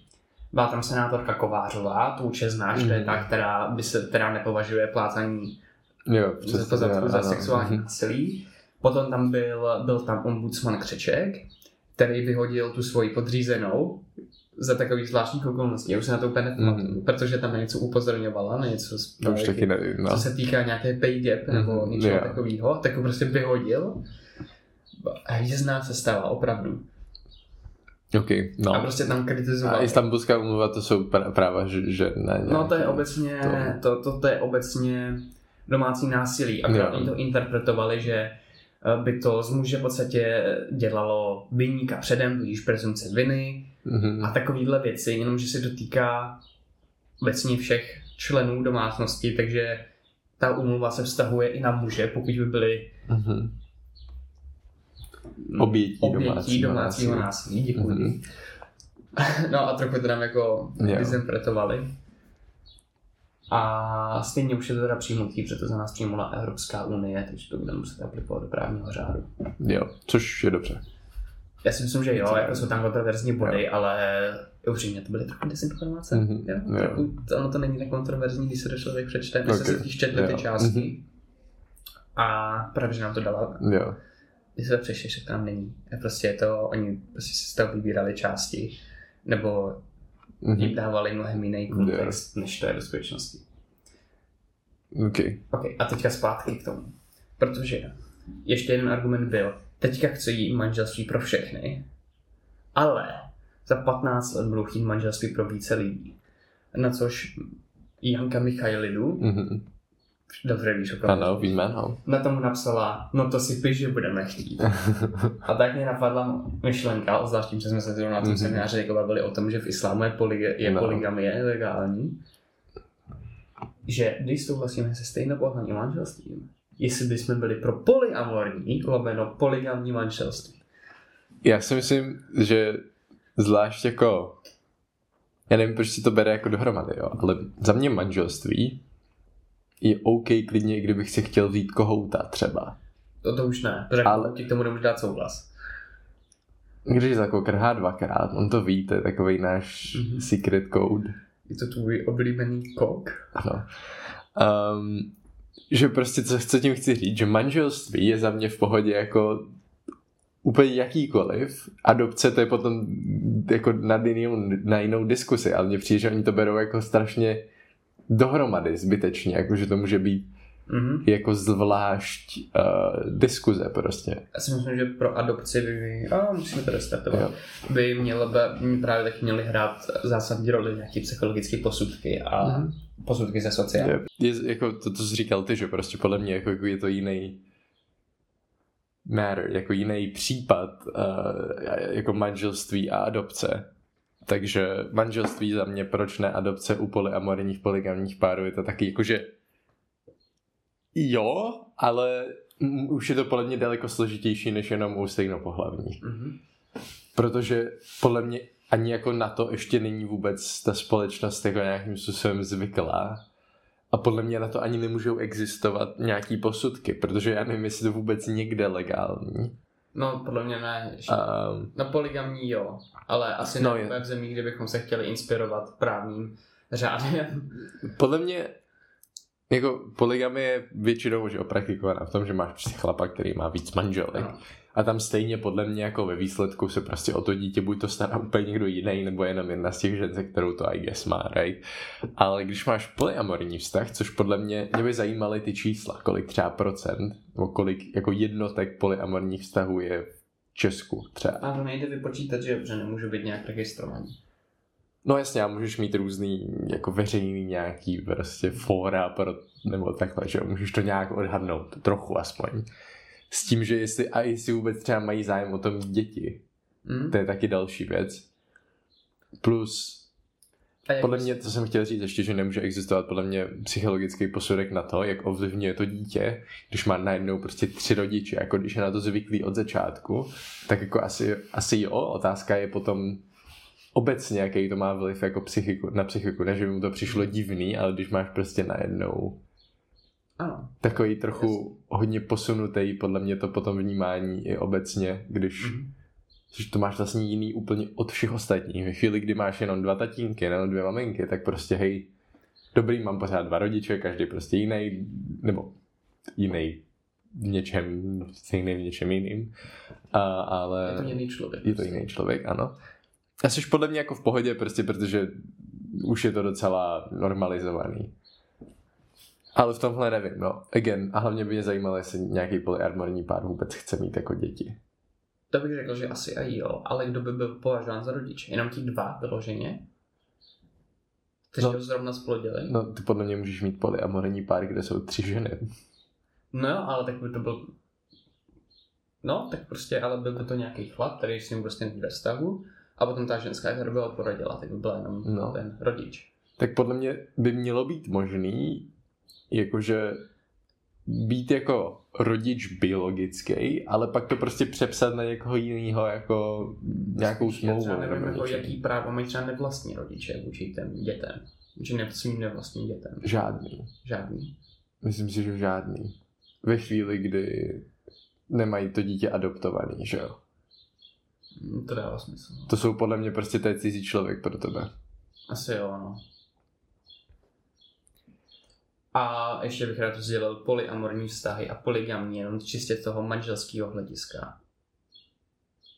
S2: Byla tam senátorka Kovářová, tu určitě znáš, to je
S1: Mhm.
S2: ta, která, by se, která nepovažuje plácání
S1: Jo,
S2: za, za, za,
S1: ano,
S2: za sexuální
S1: Mhm.
S2: násilí. Potom tam byl, byl tam ombudsman Křeček, který vyhodil tu svoji podřízenou za takových zvláštních okolností. Já už se na to úplně nepamatuju,
S1: Mhm.
S2: protože tam na něco upozorňovala, na něco z
S1: To už taky nevím, no.
S2: co se týká nějaké pay gap nebo
S1: Mhm,
S2: něčeho
S1: jo.
S2: takového, tak ho prostě vyhodil. Hvězdná se stala, opravdu.
S1: Ok, no.
S2: A prostě tam
S1: A
S2: kritizoval.
S1: Istanbulská umluva to jsou práva že, že ne,
S2: No to je obecně,
S1: to-
S2: to, to, to je obecně domácí násilí. A
S1: Jo.
S2: oni to interpretovali, že eh, by to z muže v podstatě dělalo vyníka předem, tudíž prezumce viny
S1: Mhm.
S2: a takovýhle věci, jenomže se dotýká obecně všech členů domácnosti, takže ta umluva se vztahuje i na muže, pokud by byli
S1: Mhm. Obětí
S2: obětí
S1: domácího
S2: domácího
S1: násilí.
S2: Děkuji.
S1: Mhm.
S2: No a trochu to tam jako
S1: Jo.
S2: dezinterpretovali. A stejně už je to teda přijmutý, protože to za nás přijmula Evropská unie, takže to budeme muset aplikovat do právního řádu.
S1: Jo, což je dobře.
S2: Já si myslím, že jo, jako jsou tam kontroverzní body, ale upřímně to byly trochu dezinformace.
S1: Mhm,
S2: Jo,
S1: jo.
S2: trochu, ono to není tak kontroverzní, když se to člověk přečte, my jsme
S1: Ok,
S2: si četli ty
S1: jo.
S2: části. A právě, že nám to dala,
S1: Jo.
S2: Když se to přečteš, tak tam není. Prostě je to, oni prostě si z toho vybírali části, nebo
S1: Mhm.
S2: jim dávali mnohem jiný kontext, než to je do skutečnosti.
S1: Ok.
S2: OK, a teďka zpátky k tomu. Protože ještě jeden argument byl, teďka chci manželství pro všechny, ale za 15 let budu chtít manželství pro více lidí. Na což Janka Michailidu,
S1: Mhm.
S2: Dobře víš, opravdu,
S1: Ano, víme, no.
S2: na tomu napsala, no to si piš, že budeme chtít. A tak mě napadla myšlenka, zvlášť tím, že jsme se zrovna na tom
S1: Mhm.
S2: semináři jako bavili o tom, že v islámu je, polig- je
S1: No.
S2: poligamie legální, že když souhlasíme se stejnopohlavním manželstvím, jestli bychom byli pro polyamorní, lomeno polygamní manželství.
S1: Já si myslím, že zvlášť jako já nevím, proč si to bere jako dohromady, jo, ale za mě manželství je OK klidně, i kdybych si chtěl vzít kohouta třeba.
S2: To, to už ne, protože
S1: Ale-
S2: ti k tomu nemůžu dát souhlas.
S1: Když jako krhá dvakrát, on to ví, to je takový náš
S2: Mhm.
S1: mm-hmm. secret code.
S2: Je to tvůj oblíbený kok?
S1: Ano. Um, že prostě, co, co tím chci říct, že manželství je za mě v pohodě jako úplně jakýkoliv. Adopce to je potom jako na jinou, na jinou diskusi, ale mně přijde, že oni to berou jako strašně dohromady zbytečně, jako že to může být
S2: Mhm.
S1: jako zvlášť uh, diskuze prostě.
S2: Já si myslím, že pro adopci by, a musíme to restartovat,
S1: Jo.
S2: by mělo by právě tak měly hrát zásadní roli nějaký psychologické posudky a
S1: Mhm.
S2: posudky ze sociální.
S1: Je, je, jako to, to jsi říkal ty, že prostě podle mě jako, jako je to jiný matter, jako jiný případ uh, jako manželství a adopce. Takže manželství za mě, proč ne adopce u polyamorních polygamních párů, je to taky jakože jo, ale už je to podle mě daleko složitější než jenom u stejnopohlavních.
S2: Mhm.
S1: Protože podle mě ani jako na to ještě není vůbec ta společnost jako nějakým způsobem zvyklá. A podle mě na to ani nemůžou existovat nějaký posudky, protože já nevím, jestli to vůbec někde legální.
S2: No, podle mě ne.
S1: Um,
S2: Na poligamní jo, ale asi
S1: No,
S2: no, ne v zemích, kde bychom se chtěli inspirovat právním řádem.
S1: podle mě jako polygamie je většinou že praktikovaná v tom, že máš prostě chlapa, který má víc manželek.
S2: Ano.
S1: A tam stejně podle mě jako ve výsledku se prostě o to dítě buď to stará úplně někdo jiný, nebo jenom jedna z těch žen, se kterou to I guess má, right? Ale když máš polyamorní vztah, což podle mě, mě by zajímaly ty čísla, kolik třeba procent, nebo kolik jako jednotek polyamorních vztahů je v Česku třeba.
S2: A to nejde vypočítat, že, že nemůžu být nějak registrovaný.
S1: No jasně, a můžeš mít různý jako veřejný nějaký prostě fóra pro, nebo takhle, že můžeš to nějak odhadnout, trochu aspoň. S tím, že jestli, a jestli vůbec třeba mají zájem o tom děti.
S2: Mm.
S1: To je taky další věc. Plus, podle mě, to jsem chtěl říct ještě, že nemůže existovat podle mě psychologický posudek na to, jak ovlivňuje to dítě, když má najednou prostě tři rodiče, jako když je na to zvyklý od začátku, tak jako asi, asi jo, otázka je potom obecně, jaký to má vliv jako psychiku, na psychiku, ne, že by mu to přišlo divný, ale když máš prostě najednou
S2: Ano.
S1: takový trochu hodně posunutý, podle mě to potom vnímání i obecně, když
S2: Mhm.
S1: že to máš vlastně jiný úplně od všech ostatních. Ve chvíli, kdy máš jenom dva tatínky nebo dvě maminky, tak prostě hej, dobrý, mám pořád dva rodiče, každý prostě jiný, nebo jiný v něčem, stejný v něčem jiným. A, ale
S2: Je to jiný člověk.
S1: je to jiný člověk, ano. A jsi podle mě jako v pohodě, prostě protože už je to docela normalizovaný. Ale v tomhle nevím, no. Again, a hlavně by mě zajímalo, jestli nějaký polyarmorní pár vůbec chce mít jako děti.
S2: To bych řekl, že asi a jo, ale kdo by byl považován za rodiče? Jenom ti dva vyloženě? Kteří
S1: No.
S2: zrovna splodili?
S1: No, ty podle mě můžeš mít polyamorní pár, kde jsou tři ženy.
S2: No ale tak by to byl... No, tak prostě, ale byl by to nějaký chlap, který s ním prostě ve vztahu, a potom ta ženská, která by odporodila, tak by byla jenom
S1: No.
S2: no. ten rodič.
S1: Tak podle mě by mělo být možný, jakože být jako rodič biologický, ale pak to prostě přepsat na někoho jiného jako nějakou
S2: já
S1: smlouvu.
S2: Třeba nevím,
S1: nebo
S2: jako, jaký právo mají třeba nevlastní rodiče vůči těm dětem. Že ne, svým nevlastním dětem.
S1: Žádný.
S2: Žádný.
S1: Myslím si, že žádný. Ve chvíli, kdy nemají to dítě adoptovaný, že jo.
S2: Hm, To dává smysl.
S1: To jsou podle mě prostě to je cizí člověk pro tebe.
S2: Asi jo, no. A ještě bych rád rozdělil polyamorní vztahy a polygamní jenom čistě z toho manželského hlediska.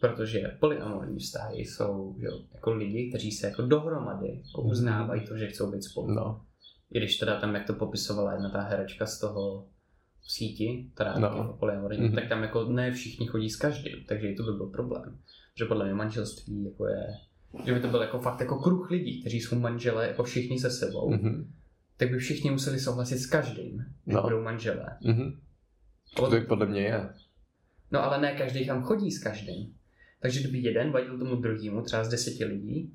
S2: Protože polyamorní vztahy jsou že jo, jako lidi, kteří se jako dohromady jako uznávají to, že chcou být spolu.
S1: No.
S2: I když teda tam, jak to popisovala jedna ta herečka z toho v síti, která
S1: No.
S2: jako polyamorní,
S1: Mhm.
S2: mm-hmm. tak tam jako ne všichni chodí s každým, takže i to by byl problém. Že podle mě manželství jako je, že by to byl jako fakt jako kruh lidí, kteří jsou manželé jako všichni se sebou, mm-hmm. Tak by všichni museli souhlasit s každým, že
S1: No.
S2: budou manželé.
S1: Mhm. To tak podle mě je.
S2: No ale ne každý tam chodí s každým. Takže kdyby jeden vadil tomu druhému, třeba z deseti lidí,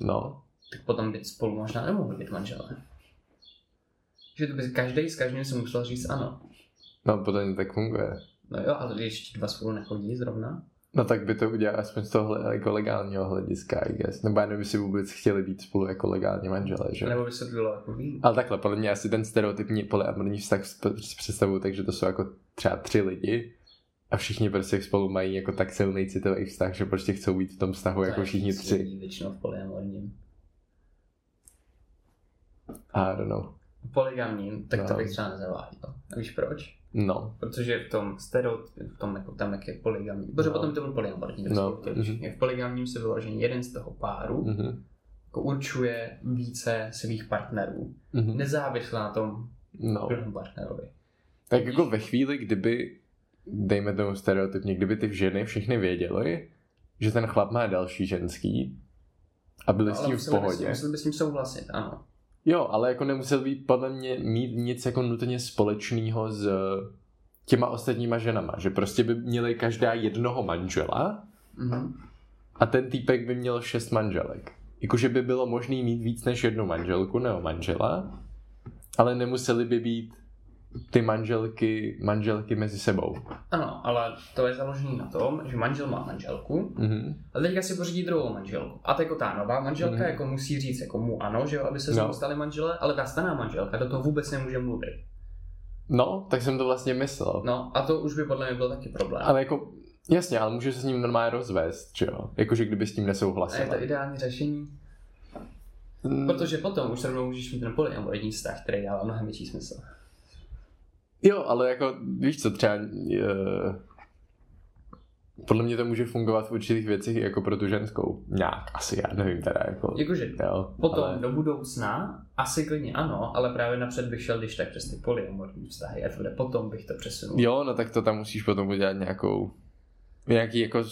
S1: No.
S2: tak potom by spolu možná nemohli být manželé. Že to by každý s každým si musel říct ano.
S1: No, podle mě tak funguje.
S2: No jo, ale když ti dva spolu nechodí zrovna,
S1: No tak by to udělal aspoň z toho jako legálního hlediska, I guess. Nebo jenom by si vůbec chtěli být spolu jako legální manželé, že?
S2: nebo by se to bylo jako vím.
S1: Ale takhle, podle mě asi ten stereotypní polyamorní vztah s představu, takže to jsou jako třeba tři lidi a všichni prostě spolu mají jako tak silný citový vztah, že prostě chcou být v tom vztahu jako všichni tři.
S2: Většinou v polyamorním.
S1: I don't know.
S2: Polygamním, tak no. to bych třeba nezaváděl. A víš proč?
S1: No.
S2: Protože v tom stereotypu, v tom jako tam, jak je polygamní, protože
S1: No.
S2: potom to byl polyamorní,
S1: No,
S2: no.
S1: mhm.
S2: v polygamním se vyložený jeden z toho páru,
S1: Mhm.
S2: jako určuje více svých partnerů,
S1: Mhm.
S2: nezávisle na tom
S1: No.
S2: druhém partnerovi.
S1: Tak jako ve chvíli, kdyby, dejme tomu stereotypně, kdyby ty ženy všechny věděly, že ten chlap má další ženský a byli s
S2: No, ale
S1: tím v pohodě.
S2: Bys, museli bys s tím souhlasit, ano.
S1: Jo, ale jako nemusel být podle mě mít nic jako nutně společného s těma ostatníma ženama, že prostě by měli každá jednoho manžela
S2: Mhm.
S1: a ten týpek by měl šest manželek. Jakože by bylo možné mít víc než jednu manželku nebo manžela, ale nemuseli by být ty manželky, manželky mezi sebou.
S2: Ano, ale to je založené na tom, že manžel má manželku,
S1: Mhm.
S2: a teďka si pořídí druhou manželku. A to jako ta nová manželka
S1: Mhm.
S2: jako musí říct jako mu ano, že jo, aby se
S1: No.
S2: stali manželé, ale ta stará manželka do toho vůbec nemůže mluvit.
S1: No, tak jsem to vlastně myslel.
S2: No a to už by podle mě byl taky problém.
S1: Ale jako, jasně, ale může se s ním normálně rozvést, že jo? Jakože kdyby s tím
S2: A je
S1: nesouhlasil.
S2: to ideální řešení,
S1: Mm,
S2: protože potom už rovnou můžeš mít ten polyamorní vztah, který dává mnohem větší smysl.
S1: Jo, ale jako, víš co, třeba je, podle mě to může fungovat v určitých věcech jako pro tu ženskou. Nějak, asi, já nevím teda, jako,
S2: Jakože
S1: jo,
S2: potom
S1: ale,
S2: do budoucna asi klidně ano, ale právě napřed bych šel když tak přes ty polyamorní vztahy a teprve potom bych to přesunul.
S1: jo, no tak to tam musíš potom udělat nějakou, nějaký jako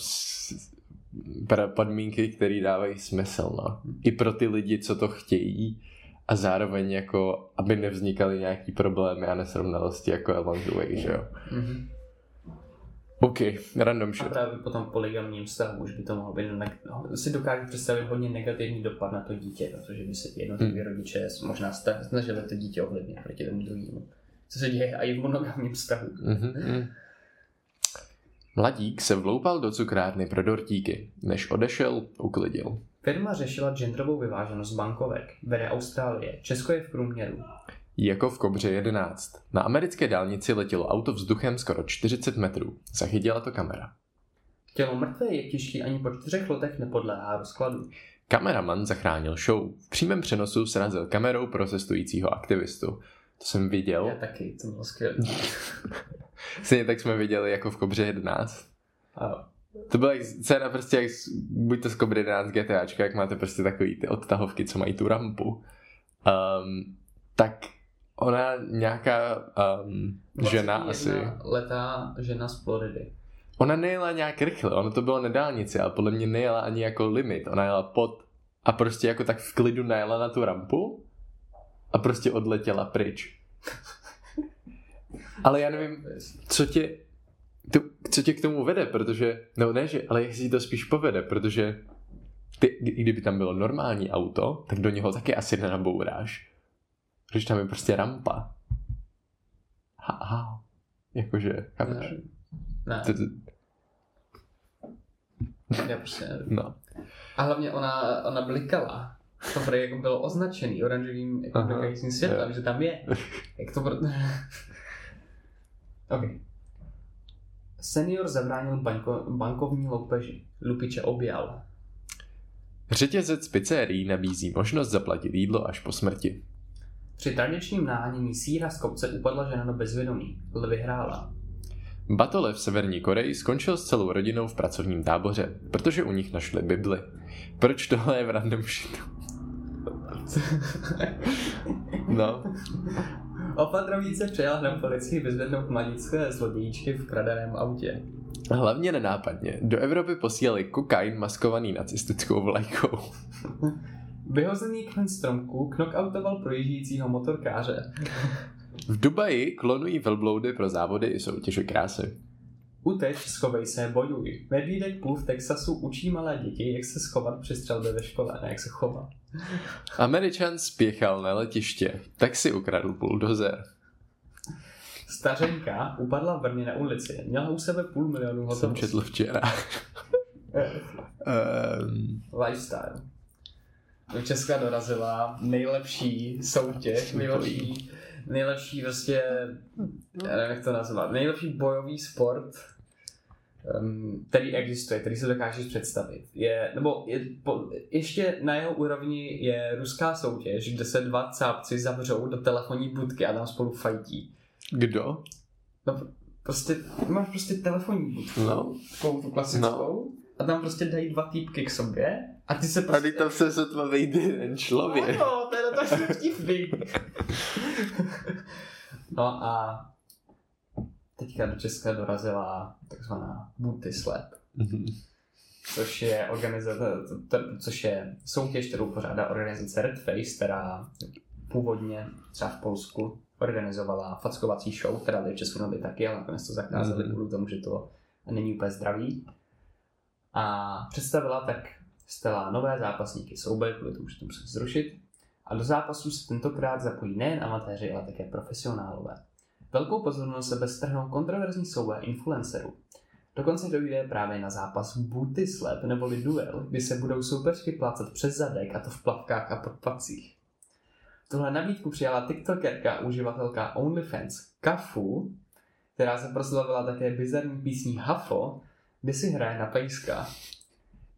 S1: podmínky, které dávají smysl, no. I pro ty lidi, co to chtějí a zároveň jako, aby nevznikaly nějaký problémy a nesrovnalosti jako along the way, že jo.
S2: Mhm.
S1: OK, random
S2: A
S1: shit.
S2: právě po tom poligamním vztahu už by to mohlo být, ne- no, si dokážu představit hodně negativní dopad na to dítě, protože by se jednotliví
S1: Hmm.
S2: rodiče možná snažili to dítě ovlivnit proti tomu druhému. Co se děje i v monogamním vztahu.
S1: Mhm. Mladík se vloupal do cukrárny pro dortíky. Než odešel, uklidil.
S2: Firma řešila genderovou vyváženost bankovek. Vede Austrálie. Česko je v průměru.
S1: Jako v Kobře 11. Na americké dálnici letělo auto vzduchem skoro 40 metrů. Zachytila to kamera.
S2: Tělo mrtvé je těžký ani po čtyřech letech nepodléhá rozkladu.
S1: Kameraman zachránil show. V přímém přenosu srazil kamerou protestujícího aktivistu. To jsem viděl.
S2: Já taky, to bylo skvělé.
S1: Stejně tak jsme viděli jako v Kobře 11.
S2: A
S1: To byla scéna prostě jak buď to z Cobra 11 GTAčka, jak máte prostě takový ty odtahovky, co mají tu rampu. Um, tak ona nějaká um, žena
S2: 21
S1: asi,
S2: letá žena z Floridy.
S1: ona nejela nějak rychle, ono to bylo na dálnici, ale podle mě nejela ani jako limit, ona jela pod a prostě jako tak v klidu najela na tu rampu a prostě odletěla pryč. Ale já nevím, co tě, to, co tě k tomu vede, protože, no ne, že, ale jak si to spíš povede, protože ty, kdyby tam bylo normální auto, tak do něho taky asi nenabouráš. Když tam je prostě rampa. Ha, ha. Jakože, chápeš?
S2: Ne, ne,
S1: To- to-
S2: já prostě nevím.
S1: No.
S2: A hlavně ona, ona blikala. To prý jako bylo označený oranžovým jako blikajícím světlem, že tam je. Jak to pro... OK. Senior zabránil banko, bankovní loupeži. Lupiče objal.
S1: Řetězec pizzerií nabízí možnost zaplatit jídlo až po smrti.
S2: Při tradičním náhánění síra z kopce upadla žena do bezvědomí. L vyhrála.
S1: Batole v Severní Koreji skončil s celou rodinou v pracovním táboře, protože u nich našli Bibli. Proč tohle je v random shitu? No,
S2: Opatrovníci přijal na policii vyzvednout mladícké zlodějíčky v kradeném autě.
S1: hlavně nenápadně. Do Evropy posílali kokain maskovaný nacistickou vlajkou.
S2: Vyhozený kmen stromku knockoutoval projíždějícího motorkáře.
S1: V Dubaji klonují velbloudy pro závody i soutěže krásy.
S2: Uteč, schovej se, bojuj. Medvídek půl v Texasu učí malé děti, jak se schovat při střelbě ve škole, ne jak se chovat.
S1: Američan spěchal na letiště, tak si ukradl buldozer.
S2: Stařenka upadla v Brně na ulici. Měla u sebe půl milionu
S1: To jsem
S2: hotovosti.
S1: četl včera. Um,
S2: Lifestyle. Do Česka dorazila nejlepší soutěž, nejlepší, nejlepší prostě, já nevím, jak to nazvat, nejlepší bojový sport, um, který existuje, který se dokážeš představit. Je, nebo je, po, ještě na jeho úrovni je ruská soutěž, kde se dva cápci zavřou do telefonní budky a tam spolu fajtí.
S1: kdo?
S2: No, prostě, máš prostě telefonní budku,
S1: No.
S2: takovou tu klasickou, a tam prostě dají dva týpky k sobě a ty se
S1: A
S2: prostě...
S1: teď tam se sotva vejde jeden člověk.
S2: Ano, to je to tak vtipný. no a teďka do Česka dorazila takzvaná Booty Slap,
S1: Mhm.
S2: což je organizace, což je soutěž, kterou pořádá organizace Red Face, která původně třeba v Polsku organizovala fackovací show, která tady v Česku nebyly taky, ale nakonec to zakázali
S1: Mhm.
S2: kvůli tomu, že to není úplně zdravý. A představila tak Stella nové zápasníky souboj, kvůli tomu, že to musí zrušit. A do zápasu se tentokrát zapojí nejen amatéři, ale také profesionálové. Velkou pozornost sebe strhnou kontroverzní souboje influencerů. Dokonce dojde právě na zápas Booty Slap neboli duel, kdy se budou soupeřky plácat přes zadek a to v plavkách a podpacích. Tuhle nabídku přijala tiktokerka uživatelka OnlyFans Kafu, která se proslavila také bizarní písní Hafo, kde si hraje na pejska.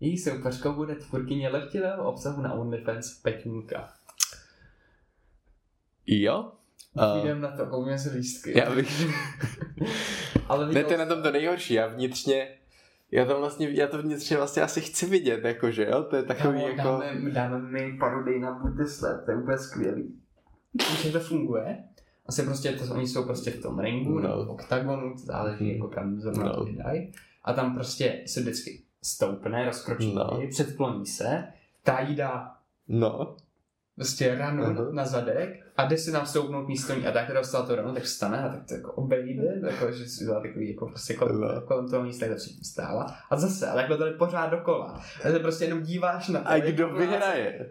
S2: Její soupeřkou bude tvůrkyně lehtivého obsahu na OnlyFans Peťunka.
S1: Jo?
S2: Uh, Jdem na to, koupíme si lístky.
S1: já bych...
S2: Ale
S1: Ne, to je na tom to nejhorší, já vnitřně... Já to vlastně, já to vnitřně vlastně asi chci vidět, jakože jo, to je takový
S2: Kámo,
S1: jako...
S2: dáme, dáme mi parodii na Slap, to je úplně skvělý. Jak to funguje? Asi prostě, to, oni jsou prostě v tom ringu,
S1: No.
S2: nebo oktagonu, to záleží
S1: Hmm.
S2: jako kam zrovna
S1: No.
S2: dají. A tam prostě se vždycky stoupne, rozkročí,
S1: No.
S2: no. předkloní se, ta jí dá
S1: No,
S2: prostě ranu
S1: Aha.
S2: na zadek a jde si tam stoupnout místo ní a tak, která dostala tu ranu, tak vstane a tak to jako obejde, jako, že si udělá takový jako prostě kolem,
S1: No.
S2: kolem toho místa, kde předtím stála a zase, a takhle to jde pořád dokola. A se prostě jenom díváš na to.
S1: A kdo
S2: jako
S1: vyhraje?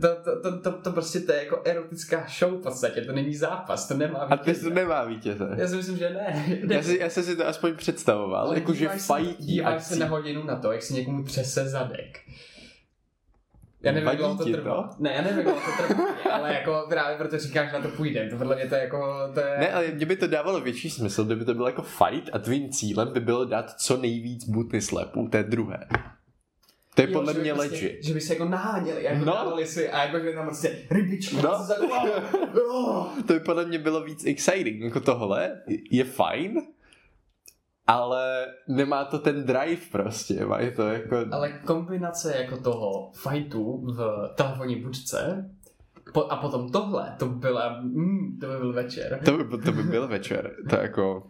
S2: To, to, to, to, to, prostě to je jako erotická show v podstatě, to není zápas, to nemá
S1: A ty
S2: vítěze.
S1: to nemá vítěze.
S2: Já si myslím, že ne.
S1: Já, si, já jsem si to aspoň představoval,
S2: Ale díváš se-
S1: fajtí
S2: Díváš se na hodinu na to, jak si někomu třese zadek. Já nevím, jak dlouho to trvá. Ne, já nevím, jak dlouho to trvá, ale jako právě proto říkáš, že na to půjdem. To podle mě to je jako, to je...
S1: Ne, ale mě by to dávalo větší smysl, kdyby to bylo jako fight a tvým cílem by bylo dát co nejvíc booty slapů té druhé. To je
S2: Jo,
S1: podle mě
S2: prostě,
S1: legit.
S2: Že by se jako naháněli, jako
S1: No.
S2: no. si a jako, že tam prostě rybička.
S1: No.
S2: Oh.
S1: To by podle mě bylo víc exciting. Jako tohle je fajn, ale nemá to ten drive prostě. Má je to jako...
S2: Ale kombinace jako toho fightu v telefonní budce po, a potom tohle, to byla, mm, to by byl večer.
S1: To by, to by byl večer. To jako...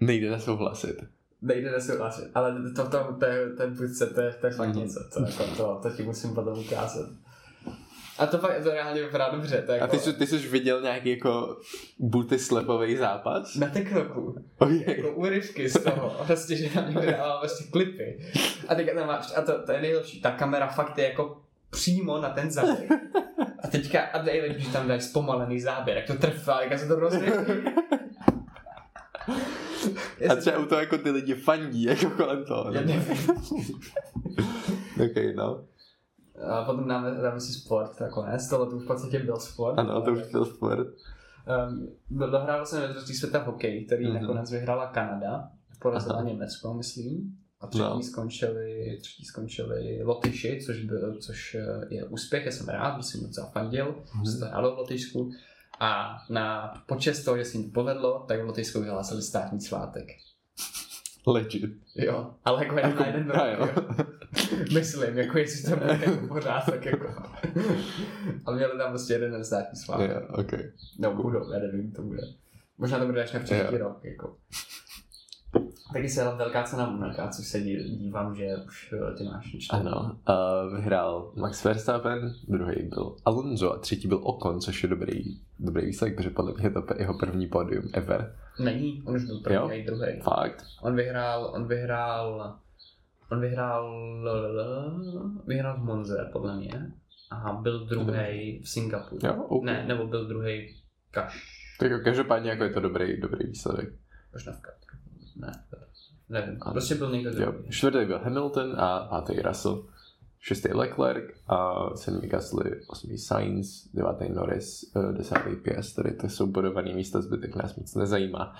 S1: Nejde nesouhlasit.
S2: Nejde nesouhlasit, ale to, to, to, to, je budce, to je, to je fakt
S1: Mhm.
S2: něco, to, jako, to, to ti musím potom ukázat. A to fakt to reálně vypadá dobře, je
S1: A
S2: jako,
S1: ty, jsi, ty jsi viděl nějaký jako booty slapový zápas?
S2: na TikToku,
S1: Okay.
S2: jako úryvky z toho, prostě, že na někdo dává prostě klipy. A teďka tam máš, a to, to je nejlepší, ta kamera fakt je jako přímo na ten zadek. A teďka, a nejlepší, že tam dáš zpomalený záběr, jak to trvá, jak se to rozvěří.
S1: A třeba u toho jako ty lidi fandí jako kolem toho.
S2: Já
S1: ne?
S2: nevím.
S1: ok, no.
S2: A potom dáme, dáme si sport nakonec, tohle to už v podstatě byl sport.
S1: Ano, to už byl sport.
S2: Um, dohrál jsem mistrovství světa v hokeji, který
S1: Mhm.
S2: mm-hmm. nakonec vyhrála Kanada, porazila. Německo, myslím. A třetí,
S1: No.
S2: skončili, třetí skončili Lotyši, což, byl, což eh, je úspěch, já jsem rád, bych si moc zafandil,
S1: Mhm.
S2: že se to hrálo v Lotyšsku. A na počest toho, že se jim to povedlo, tak v Lotyšsku vyhlásili státní svátek.
S1: Legit.
S2: Jo, ale jako jeden na jeden rok,
S1: a jo.
S2: jo. Myslím, jako jestli to bude jako pořád, tak jako. A měli tam prostě jeden den státní svátek.
S1: Jo, ok.
S2: No, budou, já nevím, to bude. Možná to bude až na příští
S1: Jo.
S2: rok, jako. Taky se jela velká cena Monaka, což se dí- dívám, že už eh, ty máš čtyři.
S1: Ano, uh, vyhrál Max Verstappen, druhý byl Alonso a třetí byl Ocon, což je dobrý, dobrý výsledek, protože podle mě je to jeho první pódium ever.
S2: Není, on už byl první
S1: Jo?
S2: a i druhý.
S1: Fakt.
S2: On vyhrál, on vyhrál, on vyhrál, vyhrál v Monze, podle mě. A byl druhý v Singapuru.
S1: Jo, ok.
S2: Ne, nebo byl druhý Kaš.
S1: Tak každopádně jako je to dobrý, dobrý výsledek.
S2: Možná v Katru. Ne, nevím.
S1: Ano.
S2: Prostě byl někdo
S1: Jo.
S2: druhý.
S1: Čtvrtý byl Hamilton a pátý Russell. Šestý Leclerc a sedmý Gasly, osmý Sainz, devátý Norris, eh, desátý Piastri. To jsou bodované místa, zbytek nás moc nezajímá.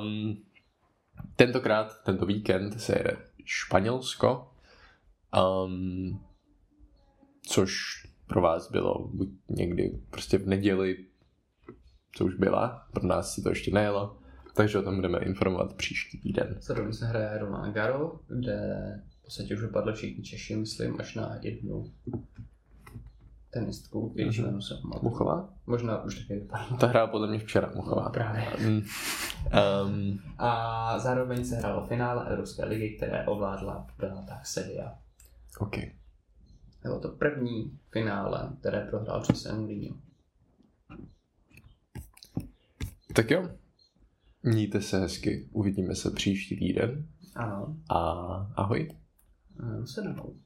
S1: Um, tentokrát, tento víkend se jede Španělsko, um, což pro vás bylo buď někdy prostě v neděli, co už byla, pro nás si to ještě nejelo, takže o tom budeme informovat příští týden.
S2: Zároveň se hraje Roland Garo, kde v podstatě už vypadlo všichni Češi, myslím, až na jednu tenistku,
S1: Mhm.
S2: jméno jsem pamatuju.
S1: Muchová?
S2: Možná už taky vypadlo.
S1: Ta hrála podle mě včera Muchová.
S2: No, právě.
S1: Mm. Um,
S2: A zároveň se hrálo finále Evropské ligy, které ovládla Beata Sevilla.
S1: OK.
S2: Bylo to první finále, které prohrál Jose Mourinho.
S1: Tak jo. Mějte se hezky. Uvidíme se příští týden.
S2: Ano,
S1: A ahoj.
S2: eh, se.